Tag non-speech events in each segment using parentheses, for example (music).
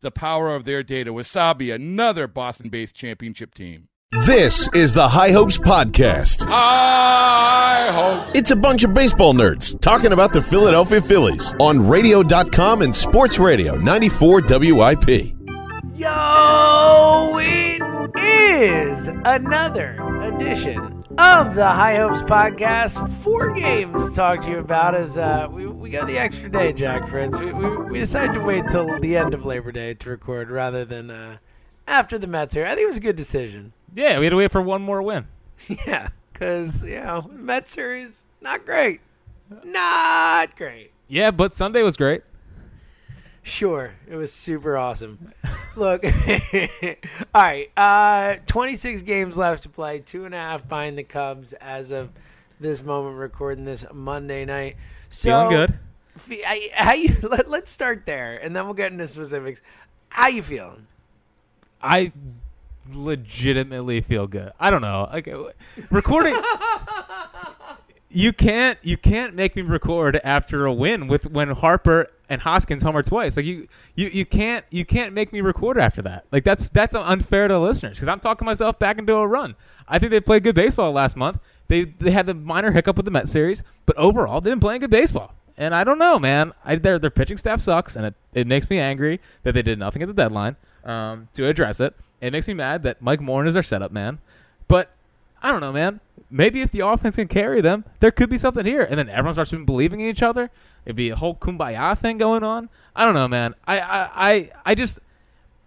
the power of their data. Wasabi, another Boston based championship team. This is the High Hopes Podcast. High hopes. It's a bunch of baseball nerds talking about the Philadelphia Phillies on radio.com and sports radio 94 WIP. Yo, it is another edition of the High Hopes Podcast. Four games to talk to you about as uh, we, we got the extra day, Jack Fritz. We, we, we decided to wait till the end of Labor Day to record rather than uh, after the Mets here. I think it was a good decision. Yeah, we had to wait for one more win. (laughs) Yeah, because, you know, Mets series, not great. Not great. Yeah, but Sunday was great. Sure, it was super awesome. Look, (laughs) all right, uh, 26 games left to play, two and a half behind the Cubs as of this moment, recording this Monday night. So, Feeling good. I- How you? (laughs) Let, let's start there, and then we'll get into specifics. How you feeling? I legitimately feel good. I don't know. Like uh, recording (laughs) You can't you can't make me record after a win with when Harper and Hoskins homer twice. Like you you, you can't you can't make me record after that. Like that's that's unfair to the listeners because I'm talking myself back into a run. I think they played good baseball last month. They they had the minor hiccup with the Met series, but overall they've been playing good baseball. And I don't know, man. I, their their pitching staff sucks, and it, it makes me angry that they did nothing at the deadline um, to address it. It makes me mad that Mike Morin is their setup man. But I don't know, man. Maybe if the offense can carry them, there could be something here. And then everyone starts believing in each other. It'd be a whole kumbaya thing going on. I don't know, man. I I, I, I just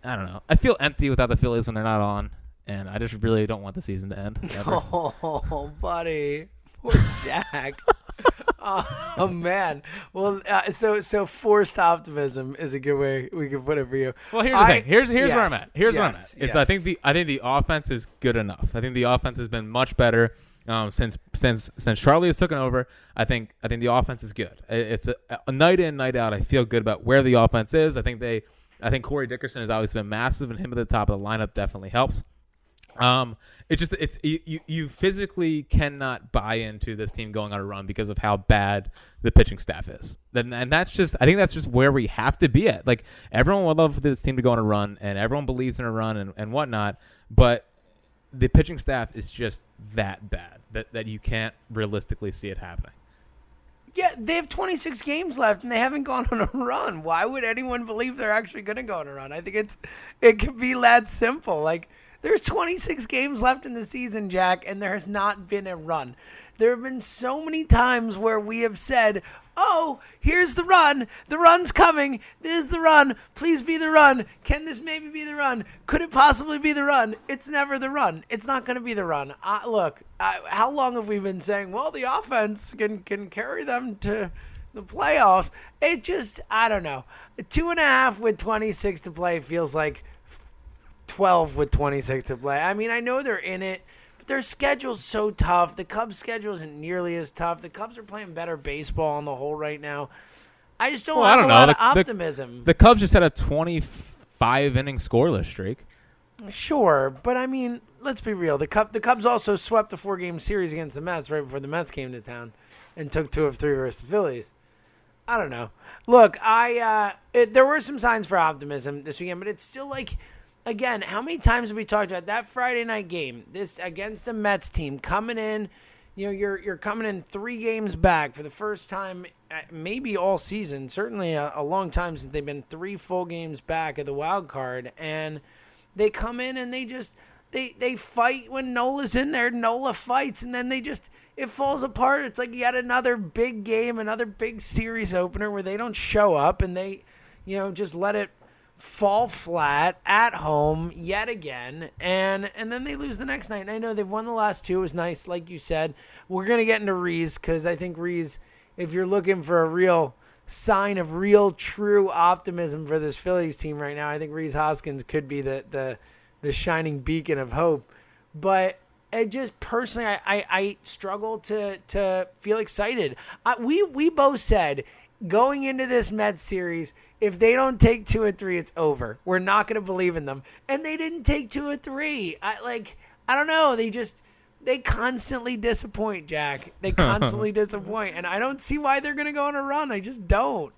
I don't know. I feel empty without the Phillies when they're not on. And I just really don't want the season to end. (laughs) Oh, buddy, poor Jack. Oh man. Well, uh, so so forced optimism is a good way we can put it for you. Well, here's the I- thing. Here's here's where I'm at. Here's where I'm yes, at. Is I think the I think the offense is good enough. I think the offense has been much better um, since since since Charlie has taken over. I think I think the offense is good. It's a, a night in night out. I feel good about where the offense is. I think they I think Corey Dickerson has always been massive, and him at the top of the lineup definitely helps. Um, it just it's you, you physically cannot buy into this team going on a run because of how bad the pitching staff is. Then and that's just I think that's just where we have to be at. Like everyone would love this team to go on a run, and everyone believes in a run and, and whatnot, but the pitching staff is just that bad that that you can't realistically see it happening. Yeah, they have 26 games left and they haven't gone on a run. Why would anyone believe they're actually going to go on a run? I think it's it could be that simple. Like there's 26 games left in the season, Jack, and there has not been a run. There have been so many times where we have said, "Oh, here's the run. The run's coming. There's the run. Please be the run. Can this maybe be the run? Could it possibly be the run?" It's never the run. It's not going to be the run. Uh, look, uh, how long have we been saying, "Well, the offense can can carry them to the playoffs"? It just, I don't know. Two and a half with 26 to play feels like 12 with 26 to play. I mean, I know they're in it, but their schedule's so tough. The Cubs' schedule isn't nearly as tough. The Cubs are playing better baseball on the whole right now. I just don't Well, I don't a know. lot The- of the- optimism. The Cubs just had a 25 inning scoreless streak. Sure, but I mean, let's be real. The Cub, the Cubs also swept a four game series against the Mets right before the Mets came to town, and took two of three versus the Phillies. I don't know. Look, I uh, it, there were some signs for optimism this weekend, but it's still like, again, how many times have we talked about that Friday night game? This against the Mets team coming in. You know, you're you're coming in three games back for the first time, uh, maybe all season. Certainly a, a long time since they've been three full games back of the wild card, and they come in and they just they they fight when Nola's in there. Nola fights, and then they just it falls apart. It's like yet another big game, another big series opener where they don't show up and they, you know, just let it fall flat at home yet again and and then they lose the next night. And i know they've won the last two. It was nice like you said. We're gonna get into rhys because i think rhys if you're looking for a real sign of real true optimism for this phillies team right now i think rhys hoskins could be the the the shining beacon of hope. But it just personally I, I, I struggle to to feel excited. I, we we both said going into this Mets series, if they don't take two or three, it's over. We're not going to believe in them. And they didn't take two or three. I like, I don't know. They just, they constantly disappoint, Jack. They (laughs) constantly disappoint. And I don't see why they're going to go on a run. I just don't.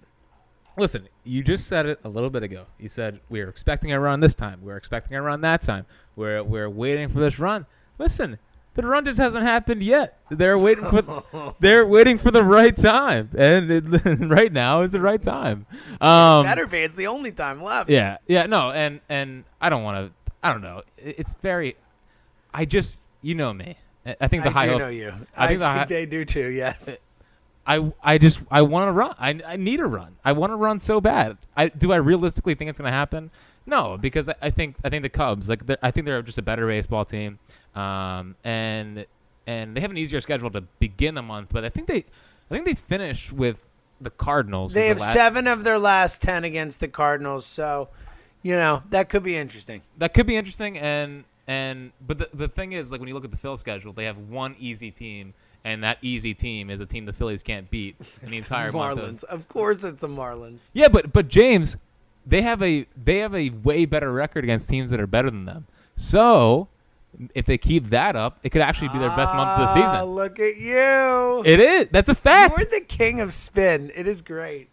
Listen, you just said it a little bit ago. You said we were expecting a run this time. We were expecting a run that time. We're we're waiting for this run. Listen, the run just hasn't happened yet. They're waiting for (laughs) they're waiting for the right time, and it, (laughs) right now is the right time. Um, Better be. It's the only time left. yeah, yeah, no, and and I don't want to. I don't know. It's very. I just you know me. I I think the I high do know you. I I think think, the hi- they do too, yes. I I just I want to run. I I need a run. I want to run so bad. I do I realistically think it's going to happen? No, because I, I think I think the Cubs like I think they're just a better baseball team, um, and and they have an easier schedule to begin the month. But I think they I think they finish with the Cardinals. They have the la- seven of their last 10 against the Cardinals. So, you know, that could be interesting. That could be interesting, and and but the the thing is like when you look at the Phil schedule, they have one easy team. And that easy team is a team the Phillies can't beat (laughs) in the entire month. of- Marlins. Of course, it's the Marlins. Yeah, but but James, they have a they have a way better record against teams that are better than them. So if they keep that up, it could actually be their best month of the Ah, season. look at you. It is. That's a fact. You're the king of spin. It is great.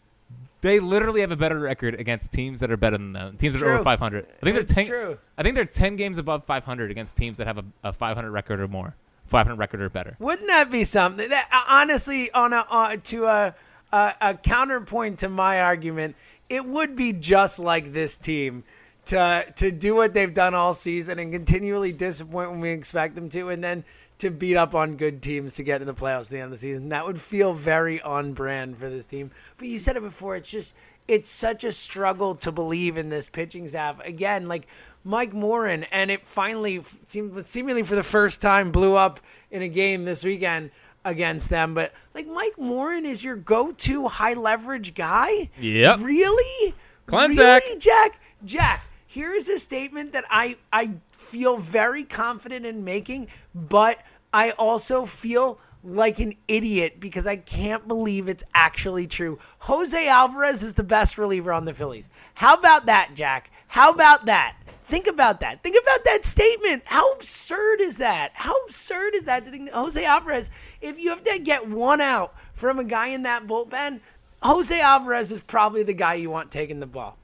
They literally have a better record against teams that are better than them. Teams It's that are over true. 500. I think It's they're 10, true. I think they're 10 games above 500 against teams that have a, a 500 record or more. 500 record or better. Wouldn't that be something? That uh, honestly, on a uh, to a, a a counterpoint to my argument, it would be just like this team to to do what they've done all season and continually disappoint when we expect them to, and then to beat up on good teams to get in the playoffs at the end of the season. That would feel very on brand for this team. But you said it before. It's just it's such a struggle to believe in this pitching staff again. Like Mike Morin, and it finally seemed seemingly for the first time blew up in a game this weekend against them. But like Mike Morin is your go-to high leverage guy. Yep. Really? Really, Jack? Jack, here is a statement that I I feel very confident in making, but I also feel like an idiot because I can't believe it's actually true. Jose Alvarez is the best reliever on the Phillies. How about that, Jack? How about that? Think about that. Think about that statement. How absurd is that? How absurd is that to think that Jose Alvarez, if you have to get one out from a guy in that bullpen, Jose Alvarez is probably the guy you want taking the ball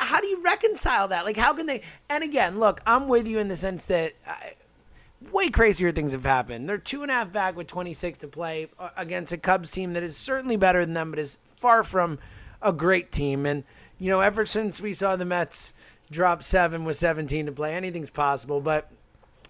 how do you reconcile that? Like, how can they? And again, look, I'm with you in the sense that I, way crazier things have happened. They're two and a half back with 26 to play uh, against a Cubs team that is certainly better than them, but is far from a great team. And you know, ever since we saw the Mets drop seven with 17 to play, anything's possible. But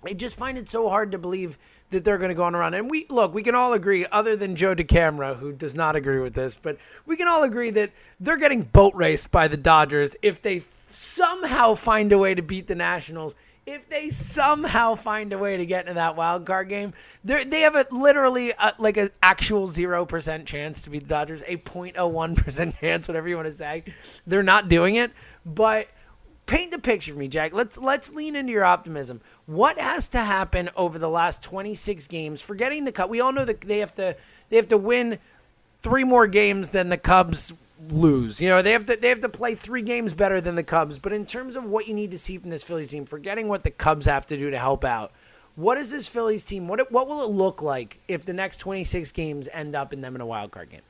I just find it so hard to believe that they're going to go on a run. And we look, we can all agree, other than Joe DeCamara, who does not agree with this, but we can all agree that they're getting boat raced by the Dodgers if they somehow find a way to beat the Nationals. If they somehow find a way to get into that wild card game, they have a literally a, like an actual zero percent chance to beat the Dodgers, a 0.01 percent (laughs) chance, whatever you want to say. They're not doing it, but paint the picture for me, Jack. Let's let's lean into your optimism. What has to happen over the last 26 games? Forgetting the cut, we all know that they have to they have to win three more games than the Cubs lose. You know, they have to they have to play three games better than the Cubs. But in terms of what you need to see from this Phillies team, forgetting what the Cubs have to do to help out, what is this Phillies team? What what will it look like if the next 26 games end up in them in a wild card game?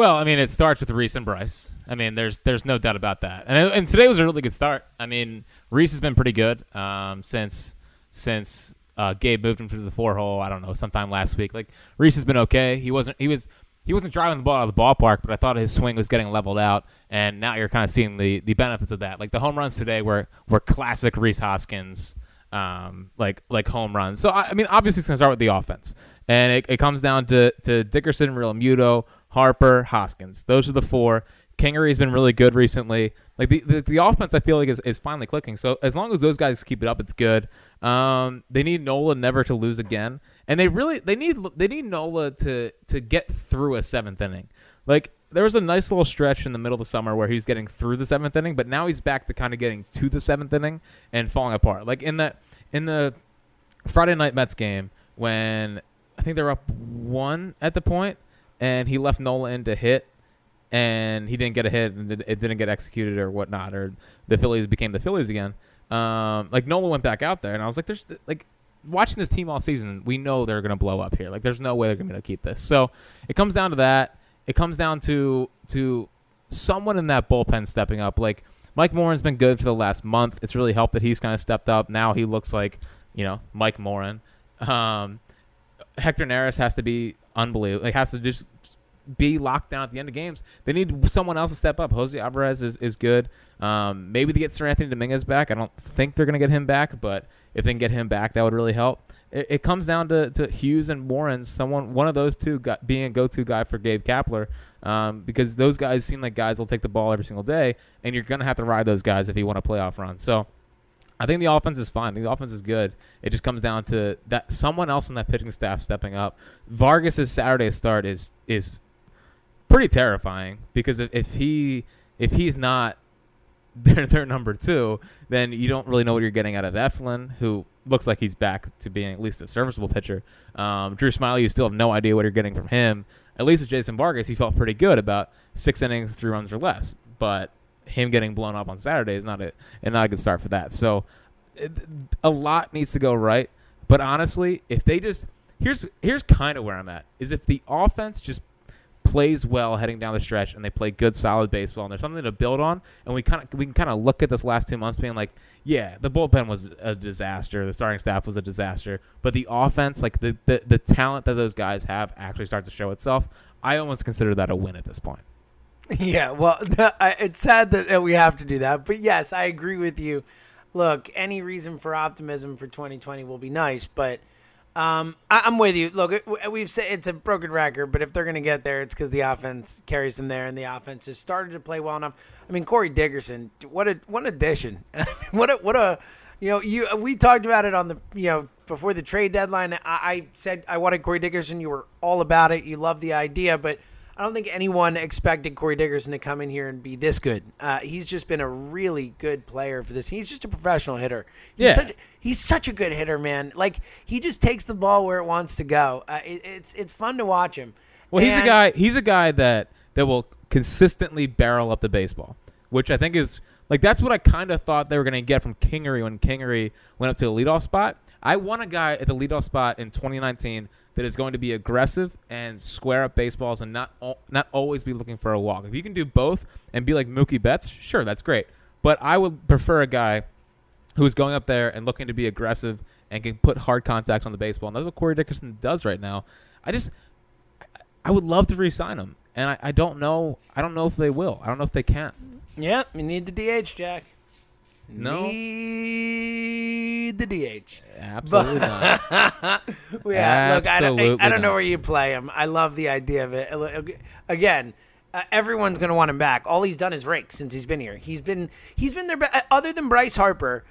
Well, I mean, it starts with Rhys and Bryce. I mean, there's there's no doubt about that. And and today was a really good start. I mean, Rhys has been pretty good um, since since uh, Gabe moved him to the four hole. I don't know, sometime last week. Like Rhys has been okay. He wasn't he was he wasn't driving the ball out of the ballpark, but I thought his swing was getting leveled out, and now you're kind of seeing the, the benefits of that. Like the home runs today were were classic Rhys Hoskins, um, like like home runs. So I, I mean, obviously it's gonna start with the offense, and it, it comes down to to Dickerson, Realmuto, Harper, Hoskins. Those are the four. Kingery's been really good recently. Like the, the, the offense, I feel like is, is finally clicking. So as long as those guys keep it up, it's good. Um, they need Nola never to lose again, and they really they need they need Nola to to get through a seventh inning. Like there was a nice little stretch in the middle of the summer where he's getting through the seventh inning, but now he's back to kind of getting to the seventh inning and falling apart. Like in the in the Friday night Mets game when I think they're up one at the point, and he left Nola in to hit, and he didn't get a hit, and it didn't get executed or whatnot, or the Phillies became the Phillies again. Um, like Nola went back out there, and I was like, "There's like." Watching this team all season, we know they're going to blow up here. Like, there's no way they're going to keep this. So it comes down to that. It comes down to to someone in that bullpen stepping up. Like Mike Morin's been good for the last month. It's really helped that he's kind of stepped up. Now he looks like you know Mike Morin. Um, Hector Neris has to be unbelievable. It has to just be locked down at the end of games. They need someone else to step up. Jose Alvarez is, is good. Um, maybe they get Seranthony Dominguez back. I don't think they're going to get him back, but if they can get him back, that would really help. It, it comes down to, to Hughes and Morin, someone, one of those two being a go-to guy for Gabe Kapler, um, because those guys seem like guys will take the ball every single day, and you're going to have to ride those guys if you want a playoff run. So I think the offense is fine. The offense is good. It just comes down to that someone else in that pitching staff stepping up. Vargas's Saturday start is is pretty terrifying because if, if he if he's not (laughs) their their number two, then you don't really know what you're getting out of Eflin, who looks like he's back to being at least a serviceable pitcher. Um, Drew Smyly, you still have no idea what you're getting from him. At least with Jason Vargas, he felt pretty good about six innings, three runs or less. But him getting blown up on Saturday is not a and not a good start for that. So a lot needs to go right. But honestly, if they just here's here's kind of where I'm at is if the offense just plays well heading down the stretch and they play good solid baseball and there's something to build on and we kind of we can kind of look at this last two months being like yeah the bullpen was a disaster the starting staff was a disaster but the offense like the the, the talent that those guys have actually starts to show itself i almost consider that a win at this point Yeah, well, (laughs) it's sad that we have to do that, but yes, I agree with you. Look, any reason for optimism for 2020 will be nice, but um, I, am with you. Look, we've said it's a broken record, but if they're going to get there, it's because the offense carries them there, and the offense has started to play well enough. I mean, Corey Dickerson, what a what an addition! (laughs) what a what a you know you we talked about it on the you know before the trade deadline. I, I said I wanted Corey Dickerson. You were all about it. You loved the idea, but I don't think anyone expected Corey Dickerson to come in here and be this good. Uh, he's just been a really good player for this. He's just a professional hitter. He's yeah. Such, he's such a good hitter, man. Like he just takes the ball where it wants to go. Uh, it, it's it's fun to watch him. Well, and, he's a guy. He's a guy that that will consistently barrel up the baseball, which I think is like that's what I kind of thought they were going to get from Kingery when Kingery went up to the leadoff spot. I want a guy at the leadoff spot in 2019 that is going to be aggressive and square up baseballs and not not always be looking for a walk. If you can do both and be like Mookie Betts, sure, that's great. But I would prefer a guy who's going up there and looking to be aggressive and can put hard contact on the baseball. And that's what Corey Dickerson does right now. I just I would love to re-sign him, and I, I don't know. I don't know if they will. I don't know if they can. Yeah, you need the DH, Jack. No. Need the DH. Absolutely not. (laughs) yeah, look, I don't, I, I don't know where you play him. I love the idea of it. Again, uh, everyone's going to want him back. All he's done is rake since he's been here. He's been he's been there. be- uh, Other than Bryce Harper,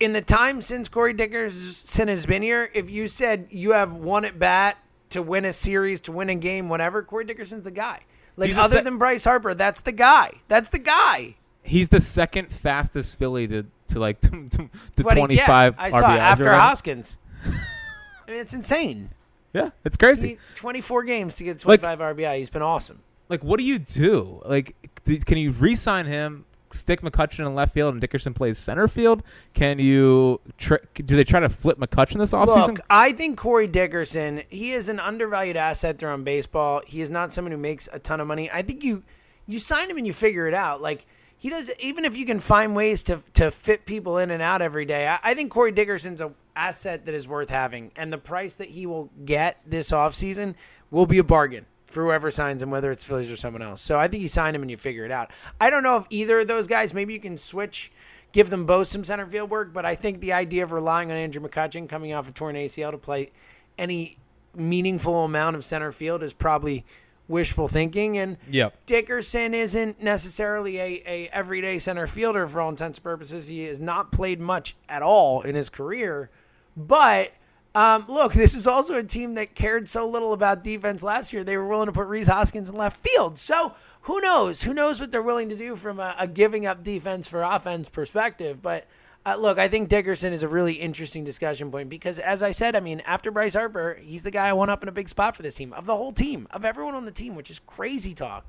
in the time since Corey Dickerson has been here, if you said you have one at bat to win a series, to win a game, whatever, Corey Dickerson's the guy. Like He's other se- than Bryce Harper, that's the guy. That's the guy. He's the second fastest Philly to to like (laughs) to, to, to 20 twenty yeah. I saw it after Hoskins. (laughs) I mean, it's insane. Yeah, it's crazy. 24 games to get 25 RBI. He's been awesome. like what do you do? Like do, can you re-sign him? Stick McCutcheon in left field and Dickerson plays center field. Can you? Tr- do they try to flip McCutcheon this offseason? Look, I think Corey Dickerson, he is an undervalued asset there on baseball. He is not someone who makes a ton of money. I think you you sign him and you figure it out. Like he does, even if you can find ways to to fit people in and out every day. I, I think Corey Dickerson's a asset that is worth having, and the price that he will get this offseason will be a bargain for whoever signs him, whether it's Phillies or someone else. So I think you sign him and you figure it out. I don't know if either of those guys, maybe you can switch, give them both some center field work, but I think the idea of relying on Andrew McCutcheon coming off a torn ACL to play any meaningful amount of center field is probably wishful thinking. And Yep. Dickerson isn't necessarily a, a everyday center fielder for all intents and purposes. He has not played much at all in his career. But um, look, (laughs) this is also a team that cared so little about defense last year. They were willing to put Rhys Hoskins in left field. So who knows? Who knows what they're willing to do from a, a giving up defense for offense perspective? But uh, look, I think Dickerson is a really interesting discussion point because, as I said, I mean, after Bryce Harper, he's the guy I want up in a big spot for this team, of the whole team, of everyone on the team, which is crazy talk.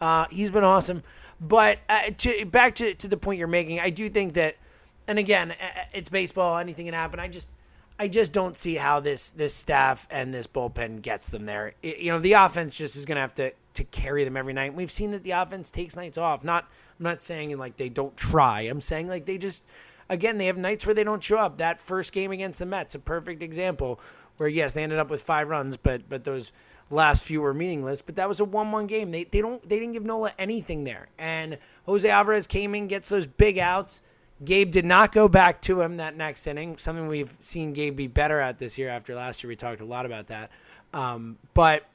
Uh, he's been awesome. But uh, to, back to, to the point you're making, I do think that, and again, uh, it's baseball, anything can happen. I just. I just don't see how this this staff and this bullpen gets them there. It- you know, the offense just is going to have to to carry them every night. We've seen that the offense takes nights off. Not I'm not saying like they don't try. I'm saying like they just again they have nights where they don't show up. That first game against the Mets, a perfect example where yes they ended up with five runs, but but those last few were meaningless. But that was a one-one game. They they don't they didn't give Nola anything there. And Jose Alvarez came in, gets those big outs. Gabe did not go back to him that next inning. Something we've seen Gabe be better at this year. After last year, we talked a lot about that. Um, but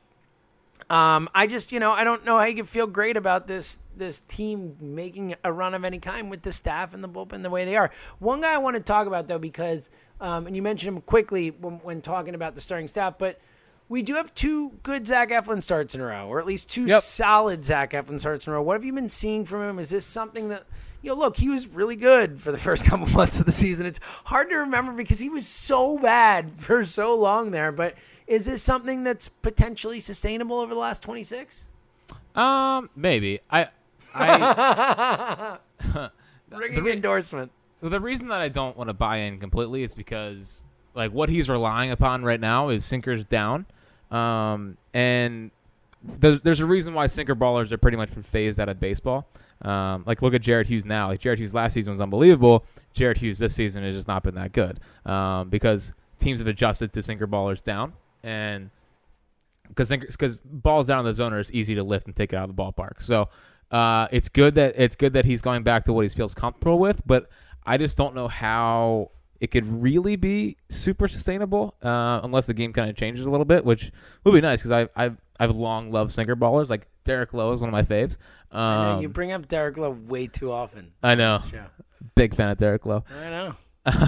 um, I just, you know, I don't know how you can feel great about this this team making a run of any kind with the staff and the bullpen the way they are. One guy I want to talk about though, because um, and you mentioned him quickly when, when talking about the starting staff, but we do have two good Zach Eflin starts in a row, or at least two Yep. solid Zach Eflin starts in a row. What have you been seeing from him? Is this something that you know? Look, he was really good for the (laughs) first couple months of the season. It's hard to remember because he was so bad for so long there. But is this something that's potentially sustainable over the last twenty six? Um, maybe. I, I (laughs) (laughs) Ringing re- endorsement. The reason that I don't want to buy in completely is because like what he's relying upon right now is sinkers down, um, and there's, there's a reason why sinker ballers are pretty much been phased out of baseball. Um, like look at Jared Hughes now. Like Jared Hughes last season was unbelievable. Jared Hughes this season has just not been that good um, because teams have adjusted to sinker ballers down and because because balls down in the zoner is easy to lift and take it out of the ballpark. So uh, it's good that it's good that he's going back to what he feels comfortable with. But I just don't know how it could really be super sustainable uh, unless the game kind of changes a little bit, which would be nice because I I've I've long loved sinker ballers. Like Derek Lowe is one of my faves. I know, Um, you bring up Derek Lowe way too often. I know, big fan of Derek Lowe. I know.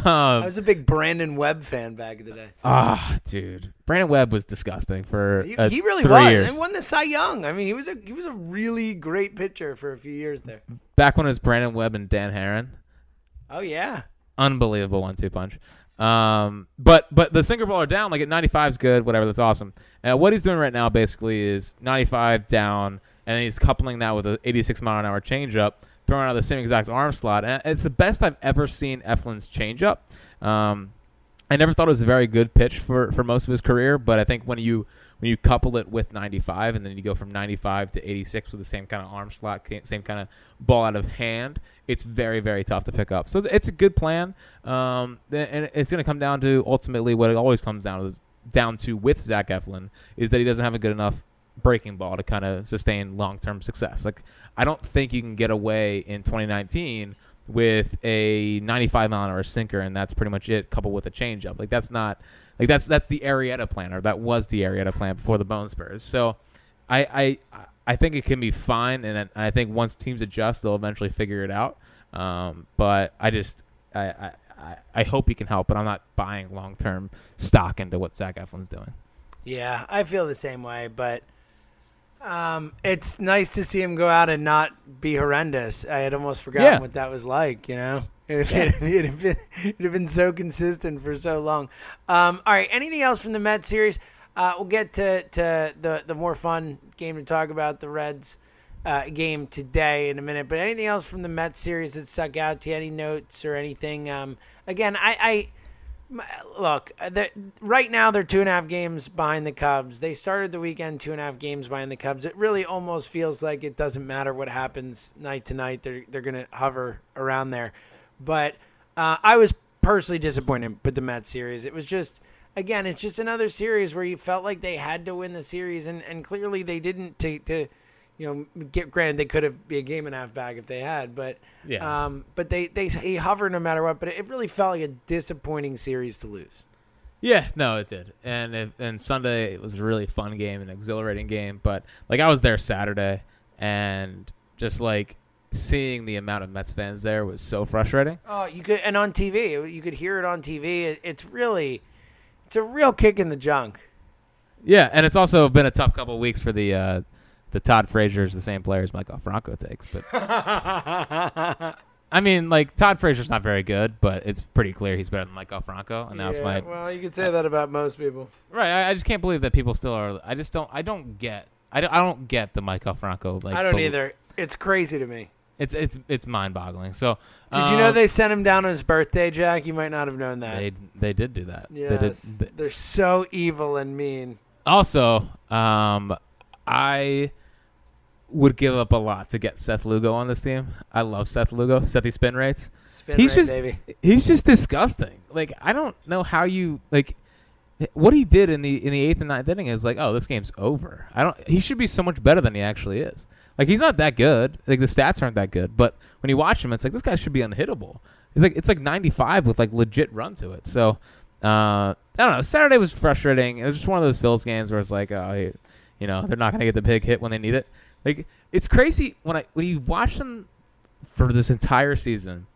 I Um, was a big Brandon Webb fan back in the day. Ah, dude, Brandon Webb was disgusting for He, he really three was. years. And won the Cy Young. I mean, he was a he was a really great pitcher for a few years there. Back when it was Brandon Webb and Dan Haren. Oh yeah. unbelievable one-two punch. Um, but but the sinker baller down like at 95 is good, whatever. That's awesome. Uh, what he's doing right now basically is 95 down, and he's coupling that with an 86 mile an hour changeup, throwing out the same exact arm slot. And it's the best I've ever seen Eflin's changeup. Um, I never thought it was a very good pitch for, for most of his career, but I think when you when you couple it with 95 and then you go from 95 to 86 with the same kind of arm slot, same kind of ball out of hand, it's very very tough to pick up. So it's, it's a good plan, um, and it's going to come down to ultimately what it always comes down to down to with Zach Eflin is that he doesn't have a good enough breaking ball to kind of sustain long term success. Like I don't think you can get away in 2019 with a 95 mile an hour sinker and that's pretty much it coupled with a changeup. Like that's not like that's that's the Arrieta plan or that was the Arrieta plan before the bone spurs. So I I I think it can be fine and I think once teams adjust they'll eventually figure it out. Um, but I just I, I I- I hope he can help but I'm not buying long term stock into what Zach Eflin's doing. Yeah, I feel the same way, but Um, it's nice to see him go out and not be horrendous. I had almost forgotten Yeah. what that was like. You know, (laughs) it, (laughs) it'd, have been, been so consistent for so long. Um, all right, anything else from the Mets series? Uh, we'll get to, to the the more fun game to talk about the Reds uh, game today in a minute. But anything else from the Mets series that stuck out to you? Any notes or anything? Um, again, I. I Look, uh, right now they're two and a half games behind the Cubs. They started the weekend two and a half games behind the Cubs. It really almost feels like it doesn't matter what happens night to night. They're they're gonna hover around there. But uh, I was personally disappointed with the Mets series. It was just again, it's just another series where you felt like they had to win the series, and, and clearly they didn't. To to you know, get granted they could have be a game and a half back if they had, but Yeah. um, but they they he hovered no matter what. But it really felt like a disappointing series to lose. Yeah, no, it did. And it, and Sunday it was a really fun game, an exhilarating game. But like I was there Saturday, and just like seeing the amount of Mets fans there was so frustrating. Oh, you could and on TV, you could hear it on TV. It, it's really, it's a real kick in the junk. Yeah, and it's also been a tough couple weeks for the uh, the Todd Frazier is the same player as Maikel Franco takes. But I mean, like Todd Frazier's not very good, but it's pretty clear he's better than Maikel Franco, and that's Yeah, my well, you could say that about most people. right. I, I just can't believe that people still are. I just don't. I don't get. I don't, I don't get the Maikel Franco. Like I don't either. It's crazy to me. It's it's it's mind boggling. So Did you know um, they sent him down on his birthday, Jack? You might not have known that. They they did do that. Yes, they- they're so evil and mean. also, um, I would give up a lot to get Seth Lugo on this team. I love Seth Lugo. Sethy spin rates. Spin he's rate, just baby. he's just disgusting. Like I don't know how you like what he did in the in the eighth and ninth inning is like, oh, this game's over. I don't. He should be so much better than he actually is. Like he's not that good. Like the stats aren't that good. But when you watch him, it's like this guy should be unhittable. It's like it's like 95 with like legit run to it. So uh, I don't know. Saturday was frustrating. It was just one of those Phils games where it's like, oh, you- you know, they're not gonna get the big hit when they need it. Like it's crazy when I when you watch them for this entire season.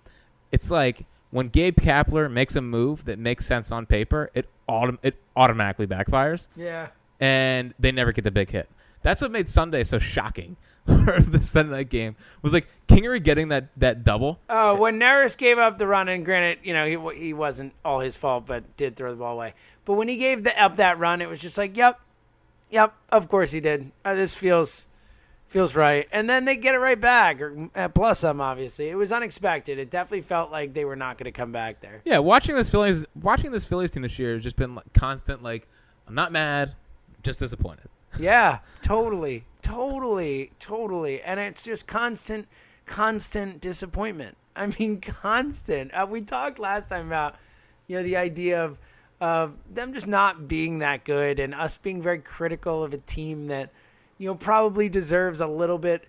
It's like when Gabe Kapler makes a move that makes sense on paper, it autom- it automatically backfires, Yeah. and they never get the big hit. That's what made Sunday so shocking. (laughs) for the Sunday night game was like Kingery getting that that double. Oh, when Neris gave up the run, and granted, you know, he he wasn't all his fault, but did throw the ball away. But when he gave the, up that run, it was just like, yep, yep, of course he did. Uh, this feels feels right. And then they get it right back, or uh, plus some, obviously. It was unexpected. It definitely felt like they were not going to come back there. Yeah, watching this Phillies watching this Phillies team this year has just been like constant. Like I'm not mad, just disappointed. Yeah, totally, totally, totally. And it's just constant, constant disappointment. I mean, (laughs) constant. Uh, we talked last time about, you know, the idea of of them just not being that good and us being very critical of a team that, you know, probably deserves a little bit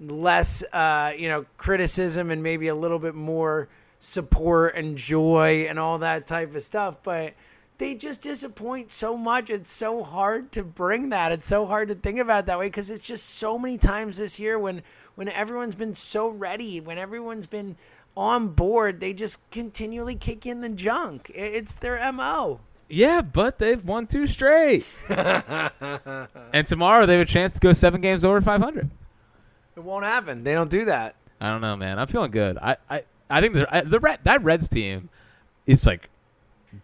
less, uh, you know, criticism and maybe a little bit more support and joy and all that type of stuff. But they just disappoint so much. It's so hard to bring that. It's so hard to think about that way because it's just so many times this year when when everyone's been so ready, when everyone's been on board, they just continually kick in the junk. It's their mo. Yeah, but they've won two straight, (laughs) and tomorrow they have a chance to go seven games over 500. It won't happen. They don't do that. I don't know, man. I'm feeling good. I I, I think the I, the Red, that Reds team is like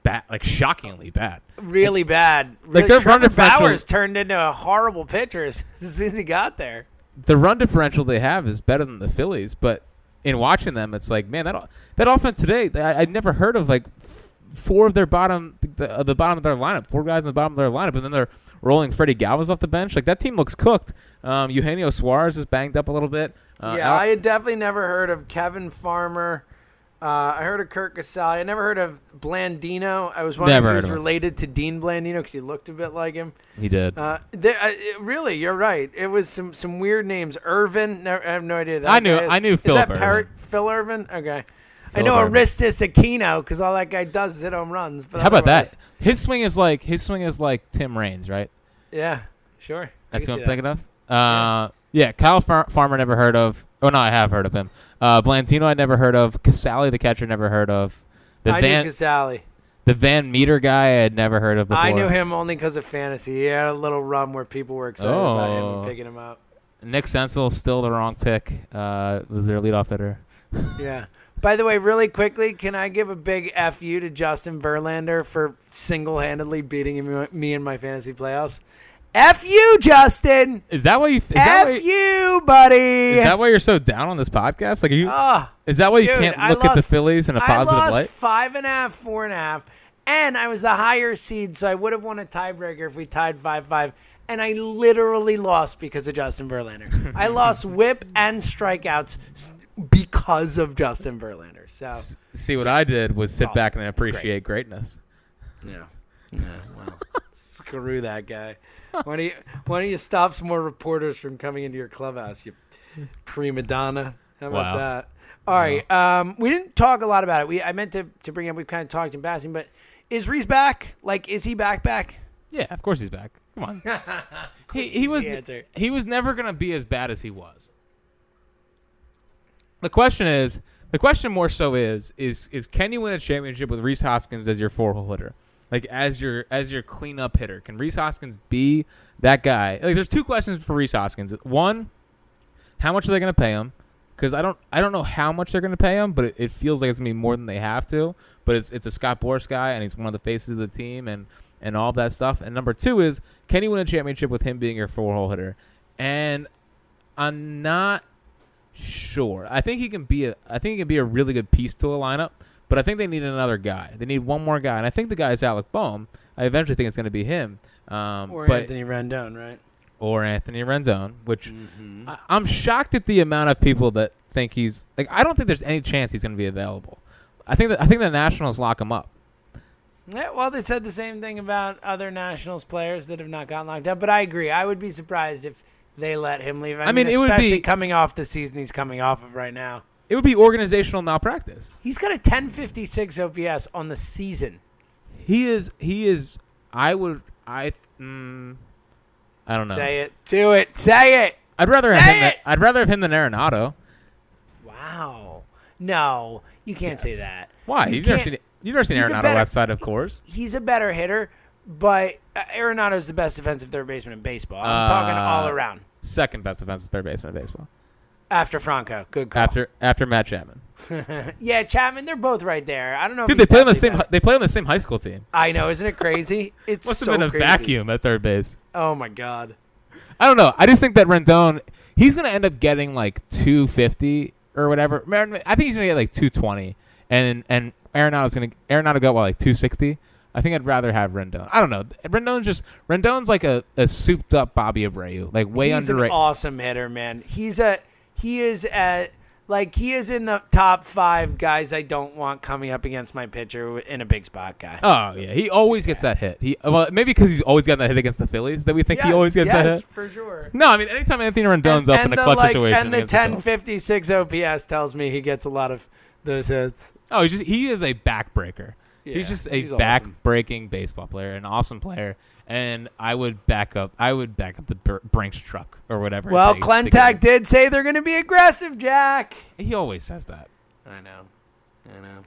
bad, like shockingly bad. Really bad. Like, Really, their run Trevor differential- Bauer's turned into a horrible pitcher (laughs) as soon as he got there. the run differential they have is better than the Phillies, but in watching them, it's like, man, that that offense today, I, I'd never heard of like f- four of their bottom, the, uh, the bottom of their lineup, four guys in the bottom of their lineup, and then they're rolling Freddie Galvis off the bench. Like that team looks cooked. Um, Eugenio Suarez is banged up a little bit. Uh, yeah, Al- I had definitely never heard of Kevin Farmer. Uh, I heard of Curt Casali. I never heard of Blandino. I was wondering Never if he was related to Dean Blandino because he looked a bit like him. he did. Uh, there, uh, it- really, you're right. It was some some weird names. Irvin. No, I have no idea. That I knew- is. I knew Is that Parrot. Phil Irvin? Okay. I know. Aristides Aquino because all that guy does is hit home runs. But How about that? His swing is like his swing is like Tim Raines, right? Yeah, sure. I That's what I'm thinking of. Uh, yeah. Kyle Far- Farmer never heard of. Oh no, I have heard of him. Uh, Blandino I never heard of. Casali the catcher never heard of. The I Van knew Casali. The Van Meter guy I had never heard of before. I knew him only because of fantasy. He had a little run where people were excited about him Oh. and picking him up. Nick Senzel still the wrong pick. Uh, was their leadoff hitter. Yeah. (laughs) By the way, really quickly, can I give a big fu to Justin Verlander for single-handedly beating me in my fantasy playoffs? F you, Justin. Is that why you? Is that why, you, buddy. is that why you're so down on this podcast? Like, are you? Ah. is that why you dude, can't I look at the Phillies in a positive I lost light? five and a half, four and a half, and I was the higher seed, so I would have won a tiebreaker if we tied five five. And I literally lost because of Justin Verlander. I lost (laughs) whip and strikeouts because of Justin Verlander. So See, what I did was sit awesome. back and It's great. appreciate greatness. yeah, (laughs) yeah. Well, screw that guy. Why don't you Why don't you stop some more reporters from coming into your clubhouse? You prima donna. How about Wow. that? All right. Um, we didn't talk a lot about it. We I meant to to bring up. We've kind of talked in passing, but is Rhys back? Like, is he back? Back? Yeah, of course he's back. Come on. (laughs) he he was he was never gonna be as bad as he was. The question is, the question more so is is is can you win a championship with Rhys Hoskins as your four hole hitter, like as your as your cleanup hitter? Can Rhys Hoskins be that guy? Like, there's two questions for Rhys Hoskins. One, how much are they gonna pay him? Because I don't I don't know how much they're gonna pay him, but it, it feels like it's gonna be more than they have to. But it's it's a Scott Boras guy, and he's one of the faces of the team, and and all that stuff. And number two is can you win a championship with him being your four hole hitter? And I'm not sure. I think he can be a I think he can be a really good piece to a lineup, but I think they need another guy. They need one more guy, and I think the guy is Alec Bohm. I eventually think it's going to be him, um, Or but Anthony Rendon, right? or Anthony Rendon, which Mm-hmm. I, I'm shocked at the amount of people that think he's like. I don't think there's any chance he's going to be available. I think that I think the Nationals lock him up. Yeah, well, they said the same thing about other Nationals players that have not gotten locked up, but I agree. I would be surprised if they let him leave. I, I mean, it would especially be- coming off the season he's coming off of right now. It would be organizational malpractice. He's got a 1056 OPS on the season. He is. He is. I would. I. Mm, I don't know. Say it. Do it. Say it. I'd rather Say have him. Than, it! I'd rather have him than Arenado. Wow. No, you can't say Yes. that. Why? You You've never can't- seen. You've never seen He's a Arenado better- outside of course. He's a better hitter, but uh, is the best defensive third baseman in baseball. I'm talking Uh, all around. Second best defensive third baseman in baseball After Franco, good call. after after Matt Chapman. (laughs) yeah, Chapman, they're both right there. I don't know. Dude, they play on the same. They play on the same high school team. I know, isn't it crazy? (laughs) It's Must so have been a crazy. vacuum at third base. Oh my god. I don't know. I just think that Rendon, he's gonna end up getting like 250 or whatever. I think he's gonna get like 220, and and Arenado's gonna Arenado got what like 260. I think I'd rather have Rendon. I don't know. Rendon's just Rendon's like a, a souped up Bobby Abreu, like way He's underrated. an awesome hitter, man. He's a he is at like he is in the top five guys I don't want coming up against my pitcher in a big spot guy. Oh yeah, he always gets that hit. He well maybe because he's always gotten that hit against the Phillies that we think he always gets yes, that hit. for sure. No, I mean anytime Anthony Rendon's up in a the, clutch like, situation and the against the Phillies. 1056 OPS tells me he gets a lot of those hits. Oh, he's just he is a backbreaker. Yeah, he's just a he's back-breaking baseball player, an awesome player, and I would back up. I would back up the Br- Brinks truck or whatever. Well, takes Klentak did say they're going to be aggressive, Jack. He always says that. I know. I know.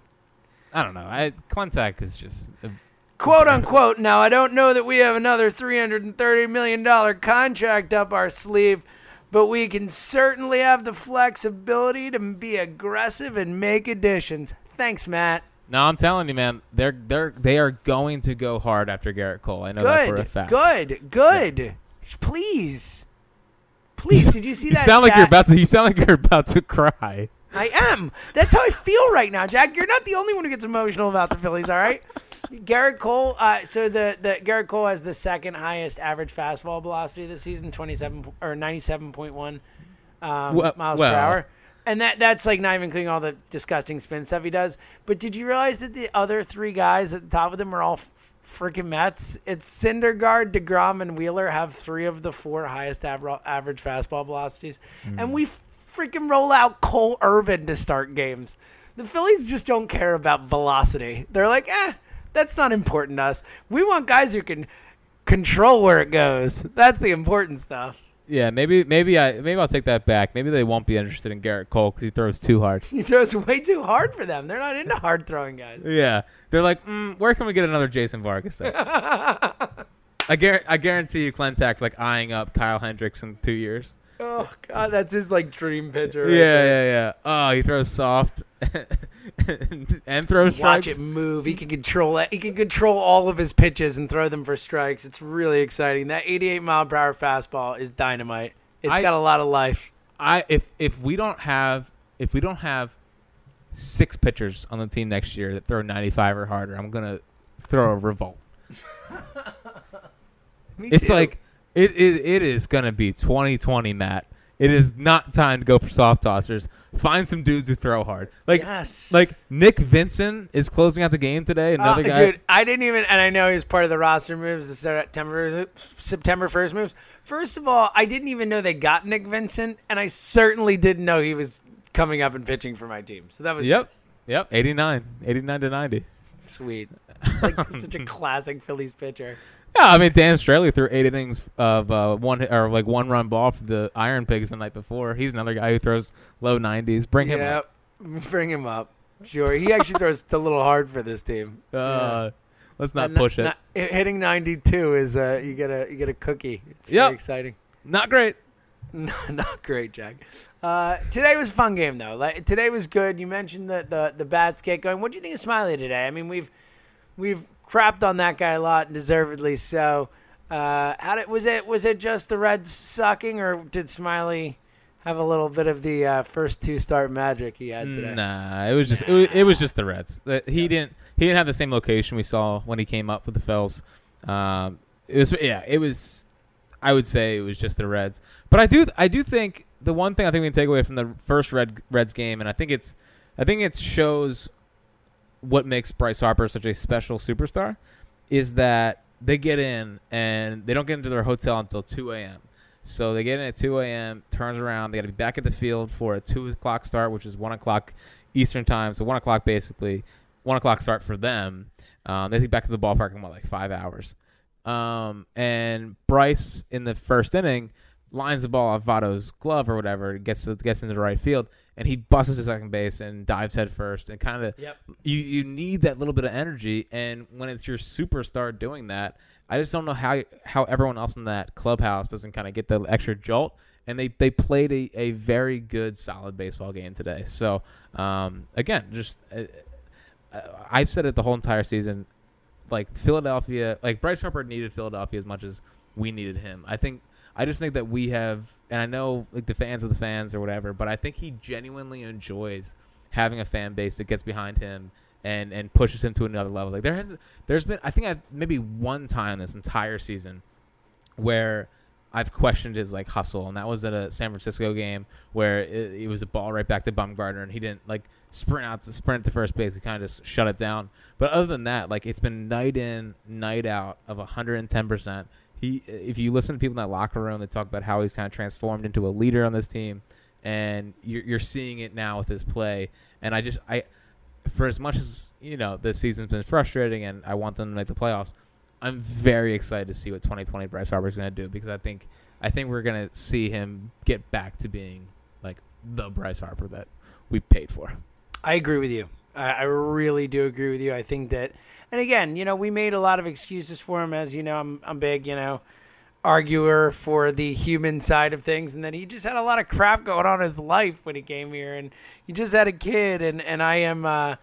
I don't know. I Klentak is just. uh, quote unquote. Now, I don't know that we have another $330 million contract up our sleeve, but we can certainly have the flexibility to be aggressive and make additions. Thanks, Matt. No, I'm telling you, man. They're they're they are going to go hard after Gerrit Cole. I know that for a Good. fact. Good. Good. Please. Please, did you see (laughs) You that? sound like you're about to. You sound like you're about to cry. I am. That's how I feel right now, Jack. You're not the only one who gets emotional about the Phillies. All right. Gerrit Cole. Uh, so the the Gerrit Cole has the second highest average fastball velocity this season, twenty seven or ninety seven point one um, Well- miles well. per hour. And that that's like not even including all the disgusting spin stuff he does. But did you realize that the other three guys at the top of them are all f- freaking Mets? It's Syndergaard, deGrom, and Wheeler have three of the four highest aver- average fastball velocities, and we freaking roll out Cole Irvin to start games. The Phillies just don't care about velocity. They're like, eh, that's not important to us. We want guys who can control where it goes. That's the important stuff. Yeah, maybe maybe I maybe I'll take that back. Maybe they won't be interested in Gerrit Cole because he throws too hard. (laughs) He throws way too hard for them. They're not into hard throwing guys. Yeah, they're like, mm, where can we get another Jason Vargas? (laughs) I, guar- I guarantee you, Klentak's like eyeing up Kyle Hendricks in two years. Oh god, that's his like dream pitcher. right yeah, there. yeah, yeah. Oh, he throws soft (laughs) (laughs) and throws Watch it move. He can control it. He can control all of his pitches and throw them for strikes. It's really exciting. That 88 mile per hour fastball is dynamite. It's I- got a lot of life. I if if we don't have if we don't have six pitchers on the team next year that throw 95 or harder, I'm gonna throw a revolt. (laughs) Me It's too. like it, it it is gonna be 2020, Matt. It is not time to go for soft tossers. Find some dudes who throw hard. Like yes, like Nick Vincent is closing out the game today. Another Uh, guy. Dude, I didn't even, and I know he was part of the roster moves, the September September first moves. First of all, I didn't even know they got Nick Vincent, and I certainly didn't know he was coming up and pitching for my team. So that was Yep. Yep. 89. 89 to 90. sweet. It's like (laughs) such a classic Phillies pitcher. Yeah, I mean Dan Straily threw eight innings of uh, one or like one run ball for the Iron Pigs the night before. He's another guy who throws low 90s. Bring him yeah, up. (laughs) bring him up. Sure, he actually throws a little hard for this team. Uh, Let's not And push it. hitting 92 is uh, you get a you get a cookie. It's Yep. very exciting. not great. (laughs) No, not great, Jack. Uh, today was a fun game though. Like today was good. You mentioned the the the bats get going. What do you think of Smyly today? I mean, we've we've crapped on that guy a lot, and deservedly so. Uh, how did was it? Was it just the Reds sucking, or did Smyly have a little bit of the uh, first two start magic he had today? Nah, it was just it was, it was just the Reds. That- He didn't he didn't have the same location we saw when he came up with the Phils. Um, it was yeah, it was. I would say it was just the Reds, but I do I do think the one thing I think we can take away from the first Red Reds game, and I think it's I think it shows what makes Bryce Harper such a special superstar, is that they get in and they don't get into their hotel until two a.m. So they get in at 2 a.m., turns around. They got to be back at the field for a 2 o'clock start, which is 1 o'clock Eastern time. So 1 o'clock basically, 1 o'clock start for them. Um, they get back to the ballpark in what, like five hours. Um, and Bryce in the first inning lines the ball off Votto's glove or whatever, gets gets into the right field, and he busts to second base and dives head first and kind of Yep. you you need that little bit of energy and when it's your superstar doing that i just don't know how how everyone else in that clubhouse doesn't kind of get the extra jolt and they they played a, a very good solid baseball game today so um again just uh, i've said it the whole entire season like philadelphia like bryce harper needed philadelphia as much as we needed him i think i just think that we have and i know like the fans of the fans or whatever but i think he genuinely enjoys having a fan base that gets behind him and and pushes him to another level. Like there has there's been I think I've maybe one time this entire season where I've questioned his like hustle, and that was at a San Francisco game where it, it was a ball right back to Bumgarner, and he didn't like sprint out to sprint to first base. He kind of just shut it down. But other than that, like it's been night in, night out of 110 percent. He, if you listen to people in that locker room, they talk about how he's kind of transformed into a leader on this team, and you're, you're seeing it now with his play. And I just, I, for as much as you know, this season's been frustrating, and I want them to make the playoffs. I'm very excited to see what 2020 Bryce Harper's going to do because I think I think we're going to see him get back to being like the Bryce Harper that we paid for. I agree with you. I, I really do agree with you. I think that, and again, you know, we made a lot of excuses for him. As you know, I'm I'm big, you know, arguer for the human side of things, and that he just had a lot of crap going on in his life when he came here, and he just had a kid, and and I am. Uh,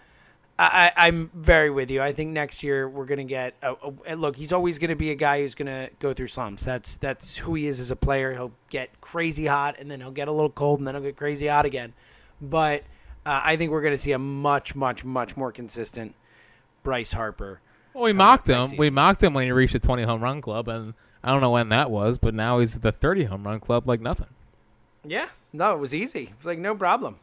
I, I'm very with you. I think next year we're gonna get. A, a, look, he's always gonna be a guy who's gonna go through slumps. That's that's who he is as a player. He'll get crazy hot, and then he'll get a little cold, and then he'll get crazy hot again. But uh, I think we're gonna see a much, much, much more consistent Bryce Harper. Well, we mocked him. season. We mocked him when he reached the 20 home run club, and I don't know when that was, but now he's the 30 home run club like nothing. Yeah, no, it was easy. It was like no problem.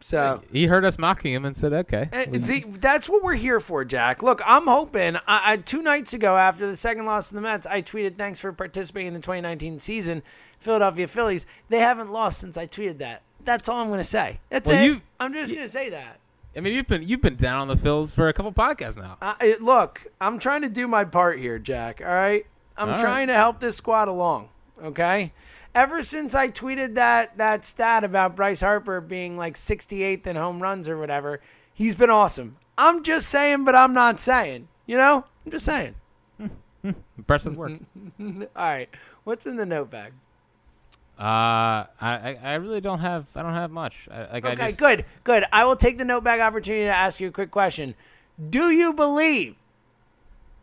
So. He heard us mocking him and said, "Okay." And Uh, see, that's what we're here for, Jack. Look, I'm hoping. I, I two nights ago, after the second loss to the Mets, I tweeted, "Thanks for participating in the 2019 season, Philadelphia Phillies." They haven't lost since I tweeted that. That's all I'm going to say. That's Well, it. you- I'm just going to say that. I mean, you've been you've been down on the Phils for a couple podcasts now. Uh, it- look, I'm trying to do my part here, Jack. All right, I'm All right. trying to help this squad along. Okay, ever since I tweeted that that stat about Bryce Harper being like 68th in home runs or whatever, he's been awesome. I'm just saying, but I'm not saying. You know, I'm just saying. (laughs) Impressive work. (laughs) All right, what's in the note bag? Uh, I, I I really don't have I don't have much. I, like I Okay, just, good, good. I will take the note bag opportunity to ask you a quick question. Do you believe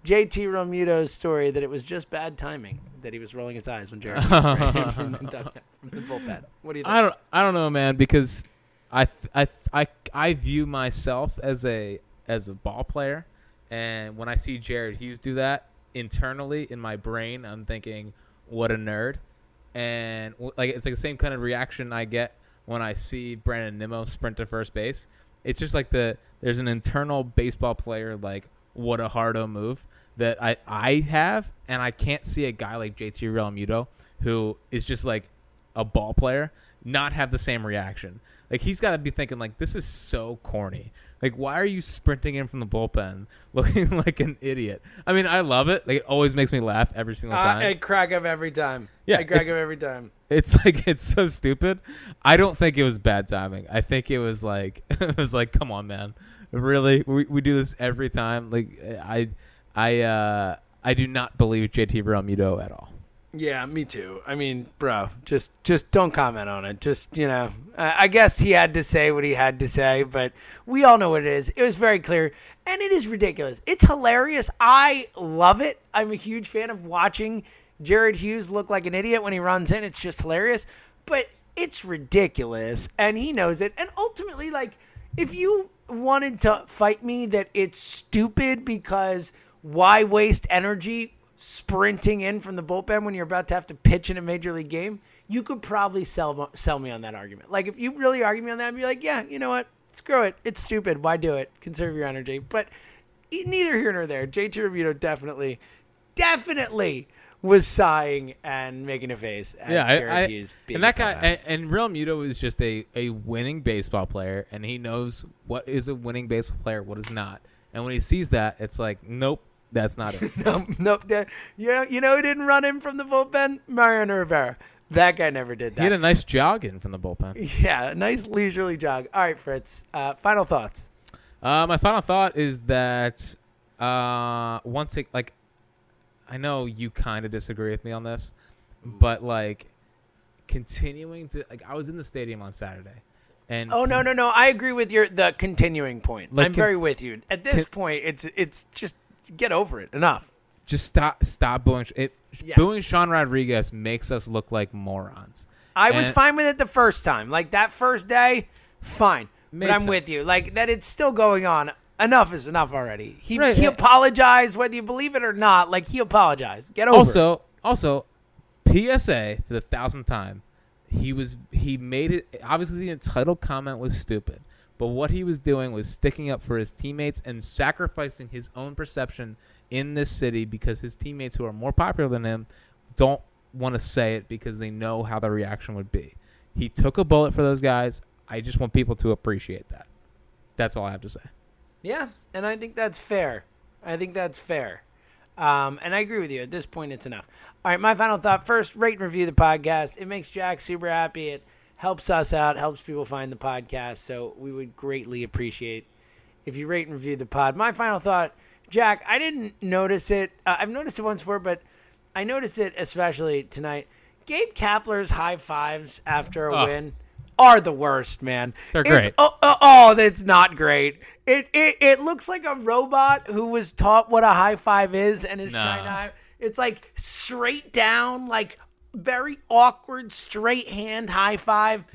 JT Realmuto's story that it was just bad timing that he was rolling his eyes when Jared ran from the, from the bullpen? What do you (laughs) think? I don't I don't know, man, because I I I I view myself as a as a ball player, and when I see Jared Hughes do that internally in my brain, I'm thinking, what a nerd, and like it's like the same kind of reaction I get when I see Brandon Nimmo sprint to first base. It's just like the there's an internal baseball player like what a hardo move that I I have, and I can't see a guy like JT Realmuto who is just like a ball player not have the same reaction. Like he's got to be thinking like this is so corny. Like why are you sprinting in from the bullpen (laughs) looking like an idiot? I mean, I love it. Like it always makes me laugh every single time. I, I crack up every time. Yeah, I crack up every time. it's (laughs) like it's so stupid. I don't think it was bad timing. I think it was like (laughs) it was like come on man. Really? We we do this every time. Like I I uh I do not believe JT Realmuto at all. Yeah, me too. I mean, bro, just just don't comment on it. Just you know, I I guess he had to say what he had to say, but we all know what it is. It was very clear, and it is ridiculous. It's hilarious. I love it. I'm a huge fan of watching Jared Hughes look like an idiot when he runs in. It's just hilarious, but it's ridiculous, and he knows it. And ultimately, like, if you wanted to fight me that it's stupid because why waste energy sprinting in from the bullpen when you're about to have to pitch in a major league game, you could probably sell sell me on that argument. Like if you really argue me on that, I'd be like, yeah, you know what? Screw it. It's stupid. Why do it? Conserve your energy. But neither here nor there. JT Realmuto definitely, definitely was sighing and making a face. At Yeah, I, I, and that guy and, and Realmuto is just a, a winning baseball player, and he knows what is a winning baseball player, what is not. And when he sees that, it's like, nope, that's not it. (laughs) no, no, that- you know, you know, who didn't run in from the bullpen. Mariano Rivera. That guy never did that. he had a nice jog in from the bullpen. yeah, a nice leisurely jog. All right, Fritz. Uh, final thoughts. Uh, my final thought is that uh, once it like, I know you kind of disagree with me on this, but like, continuing to like, I was in the stadium on Saturday, and Oh no, no, no! I agree with your the continuing point. Like, I'm very with you. At this point, it's it's just get over it. Enough. just stop stop booing it. Yes. Booing Sean Rodriguez makes us look like morons. I was fine with it the first time. Like that first day, fine. But I'm with you. Like that, it's still going on. Enough is enough already. He Right, he apologized, whether you believe it or not. Like he apologized. Get over it. also also PSA for the thousandth time. He was he made it obviously the entitled comment was stupid. But what he was doing was sticking up for his teammates and sacrificing his own perception in this city because his teammates who are more popular than him don't want to say it because they know how the reaction would be. He took a bullet for those guys. I just want people to appreciate that. That's all I have to say. Yeah, and I think that's fair. I think that's fair. Um, and I agree with you. At this point, it's enough. All right, my final thought. First, rate and review the podcast. It makes Jack super happy. It helps us out, helps people find the podcast. So we would greatly appreciate if you rate and review the pod. My final thought, Jack, I didn't notice it. Uh, I've noticed it once before, but I noticed it especially tonight. Gabe Kapler's high fives after a Oh. win are the worst, man. They're It's- great. oh, oh, oh, that's not great. It, it it looks like a robot who was taught what a high five is and is No. trying to. It's like straight down, like very awkward straight hand high five.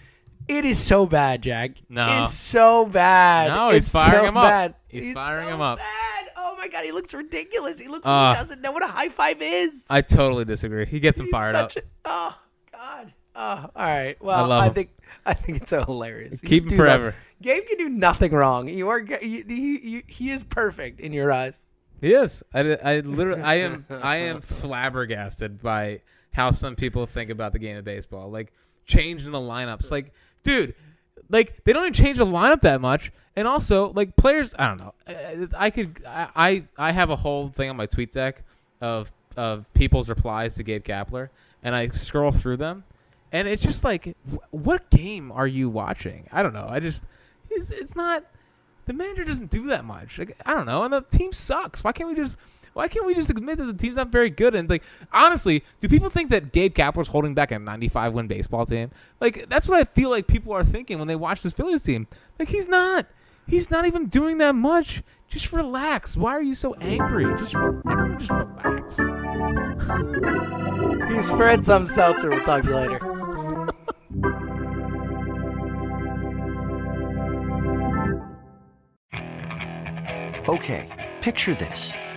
It is so bad, Jack. No. it's so bad. No, he's It's firing so him up. bad. He's It's firing so him up. Bad. Oh my god, he looks ridiculous. He looks Uh, like he doesn't know what a high five is. I totally disagree. He gets him He's fired up. a- oh God. Oh, all right. Well, I, him. think I think it's so hilarious. Keep him forever. love- Gabe can do nothing wrong. You are you, he, he is perfect in your eyes. He is. I, I literally, I am, I am flabbergasted by how some people think about the game of baseball. Like changing the lineups. Like, dude, like they don't even change the lineup that much. And also, like players, I don't know. I, I could, I, I, I have a whole thing on my TweetDeck of of people's replies to Gabe Kapler, and I scroll through them, and it's just like, wh- what game are you watching? I don't know. I just, it's, it's not. The manager doesn't do that much. Like, I don't know, and the team sucks. Why can't we just? Why can't we just admit that the team's not very good? And like, honestly, do people think that Gabe Kapler's holding back a 95 win baseball team? Like, that's what I feel like people are thinking when they watch this Phillies team. Like, he's not. He's not even doing that much. Just relax. Why are you so angry? Just everyone, just relax. (laughs) He's Fred some seltzer. We'll talk to you later. Okay, picture this.